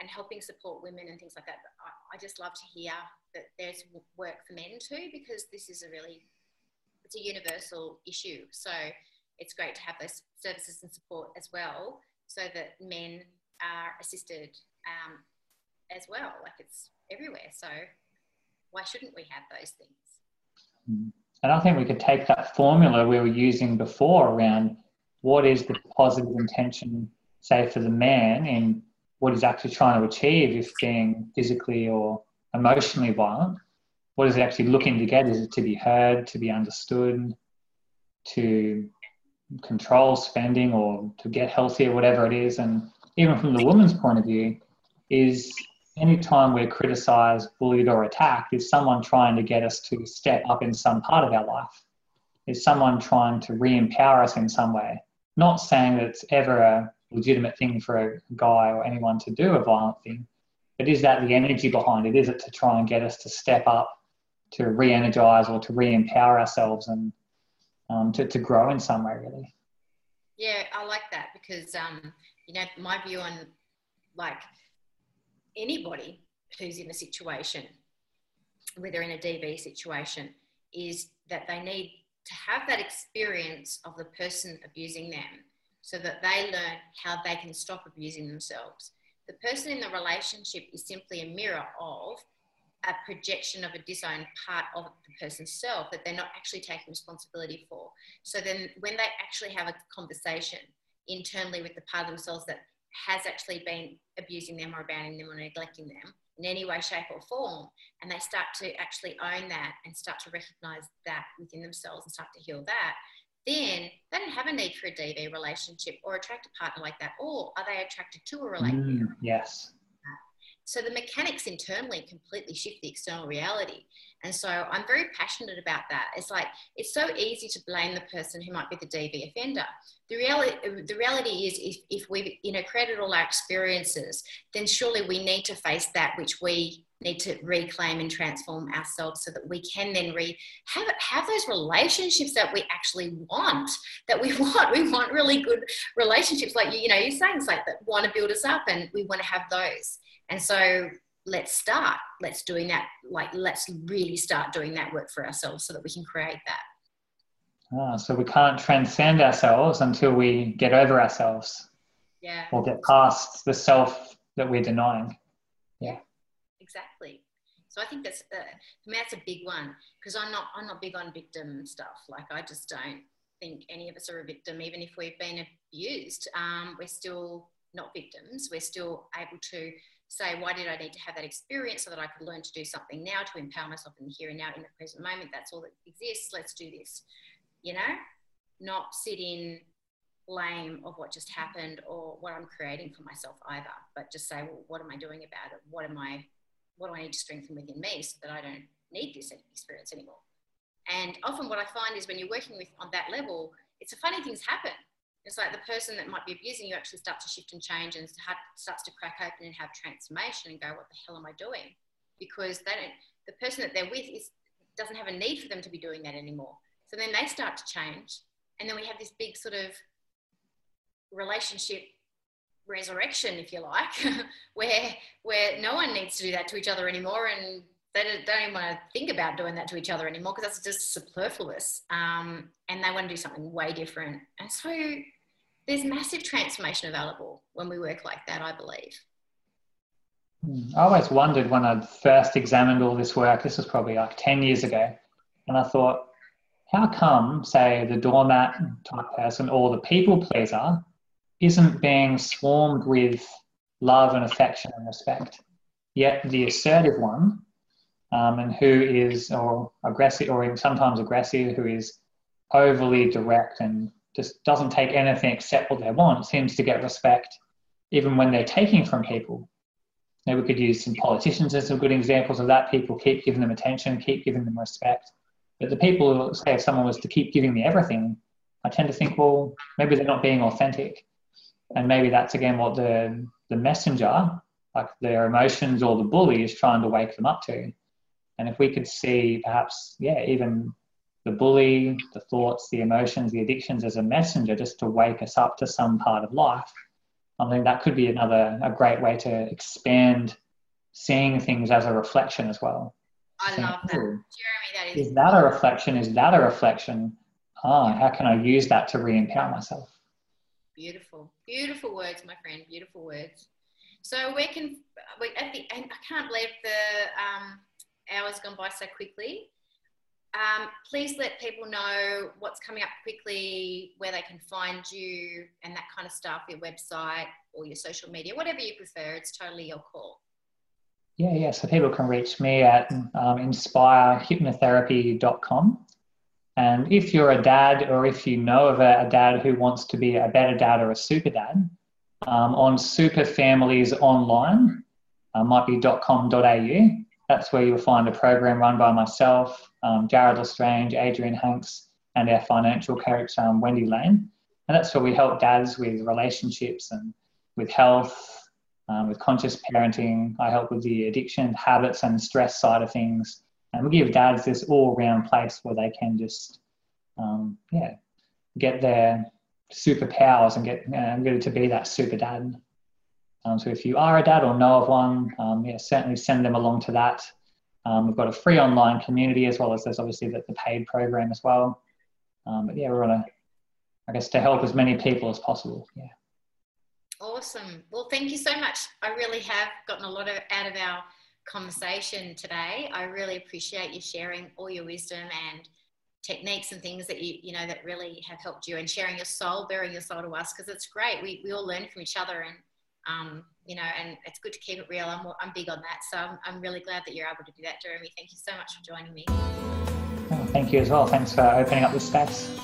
and helping support women and things like that. But I, I just love to hear that there's work for men too, because this is a really it's a universal issue. So it's great to have those services and support as well, so that men are assisted um, as well. Like it's everywhere. So why shouldn't we have those things? Hmm. and I think we could take that formula we were using before around what is the positive intention, say for the man, in what he's actually trying to achieve if being physically or emotionally violent. What is it actually looking to get? Is it to be heard, to be understood, to control spending or to get healthier, whatever it is? And even from the woman's point of view, is anytime we're criticized, bullied, or attacked, is someone trying to get us to step up in some part of our life? Is someone trying to re empower us in some way? Not saying that it's ever a legitimate thing for a guy or anyone to do a violent thing, but is that the energy behind it? Is it to try and get us to step up, to re energize, or to re empower ourselves and um, to, to grow in some way, really? Yeah, I like that because um, you know my view on like anybody who's in a situation, whether in a DV situation, is that they need to have that experience of the person abusing them so that they learn how they can stop abusing themselves. The person in the relationship is simply a mirror of a projection of a disowned part of the person's self that they're not actually taking responsibility for. So then, when they actually have a conversation internally with the part of themselves that has actually been abusing them or abandoning them or neglecting them in any way, shape, or form, and they start to actually own that and start to recognize that within themselves and start to heal that, then they don't have a need for a DV relationship or attract a partner like that, or are they attracted to a relationship? Mm, yes. So the mechanics internally completely shift the external reality. And so I'm very passionate about that. It's like it's so easy to blame the person who might be the DV offender. The reality, the reality is, if, if we've you know created all our experiences, then surely we need to face that which we need to reclaim and transform ourselves so that we can then re have have those relationships that we actually want. That we want. We want really good relationships, like you, you know, you're saying it's like that want to build us up, and we want to have those. And so let's start. Let's doing that. Like let's really start doing that work for ourselves so that we can create that. Ah, so we can't transcend ourselves until we get over ourselves Yeah. or get past the self that we're denying. Exactly. So I think that's uh, for me that's a big one because I'm not I'm not big on victim stuff. Like I just don't think any of us are a victim, even if we've been abused. Um, we're still not victims. We're still able to say, why did I need to have that experience so that I could learn to do something now to empower myself in the here and now in the present moment. That's all that exists. Let's do this. You know, not sit in blame of what just happened or what I'm creating for myself either, but just say, well, what am I doing about it? What am I what do I need to strengthen within me so that I don't need this experience anymore? And often what I find is when you're working with on that level, it's a funny things happen. It's like the person that might be abusing you actually starts to shift and change and starts to crack open and have transformation and go, what the hell am I doing? Because they don't, the person that they're with is, doesn't have a need for them to be doing that anymore. So then they start to change. And then we have this big sort of relationship resurrection, if you like, where where no one needs to do that to each other anymore, and they don't, even want to think about doing that to each other anymore because that's just superfluous. Um, and they want to do something way different. And so there's massive transformation available when we work like that, I believe. Hmm. I always wondered when I first examined all this work, this was probably like 10 years ago, and I thought, how come, say, the doormat type person or the people pleaser isn't being swarmed with love and affection and respect. Yet the assertive one, um, and who is or aggressive or sometimes aggressive, who is overly direct and just doesn't take anything except what they want, seems to get respect even when they're taking from people. Now we could use some politicians as some good examples of that. People keep giving them attention, keep giving them respect. But the people, say, if someone was to keep giving me everything, I tend to think, well, maybe they're not being authentic and maybe that's again what the the messenger like their emotions or the bully is trying to wake them up to. And if we could see perhaps yeah even the bully the thoughts the emotions the addictions as a messenger just to wake us up to some part of life i think that could be another a great way to expand seeing things as a reflection as well. I love that. jeremy that is, is that a reflection? Is that a reflection? Ah how can i use that to re-empower myself Beautiful, beautiful words, my friend. Beautiful words. So we can, we, at the end, I can't believe the um, hours gone by so quickly. Um, please let people know what's coming up quickly, where they can find you, and that kind of stuff. Your website or your social media, whatever you prefer. It's totally your call. Yeah, yeah. So people can reach me at um, inspirehypnotherapy.com. And if you're a dad or if you know of a, a dad who wants to be a better dad or a super dad, um, on Super Families Online, uh, might be .com.au. That's where you'll find a program run by myself, um, Jared Lestrange, Adrian Hanks, and our financial coach, um, Wendy Lane. And that's where we help dads with relationships and with health, um, with conscious parenting. I help with the addiction, habits, and stress side of things. And we give dads this all round place where they can just, um, yeah, get their superpowers and get uh, really to be that super dad. Um, so if you are a dad or know of one, um, yeah, certainly send them along to that. Um, we've got a free online community as well as there's obviously the, the paid program as well. Um, but yeah, we're on a, I guess, to help as many people as possible. Yeah. Awesome. Well, thank you so much. I really have gotten a lot of, out of our conversation today. I really appreciate you sharing all your wisdom and techniques and things that you you know that really have helped you and sharing your soul bearing your soul to us because it's great. We, we all learn from each other and um, you know and it's good to keep it real. I'm, I'm big on that. So I'm, I'm really glad that you're able to do that Jeremy. Thank you so much for joining me. Thank you as well. Thanks for opening up the space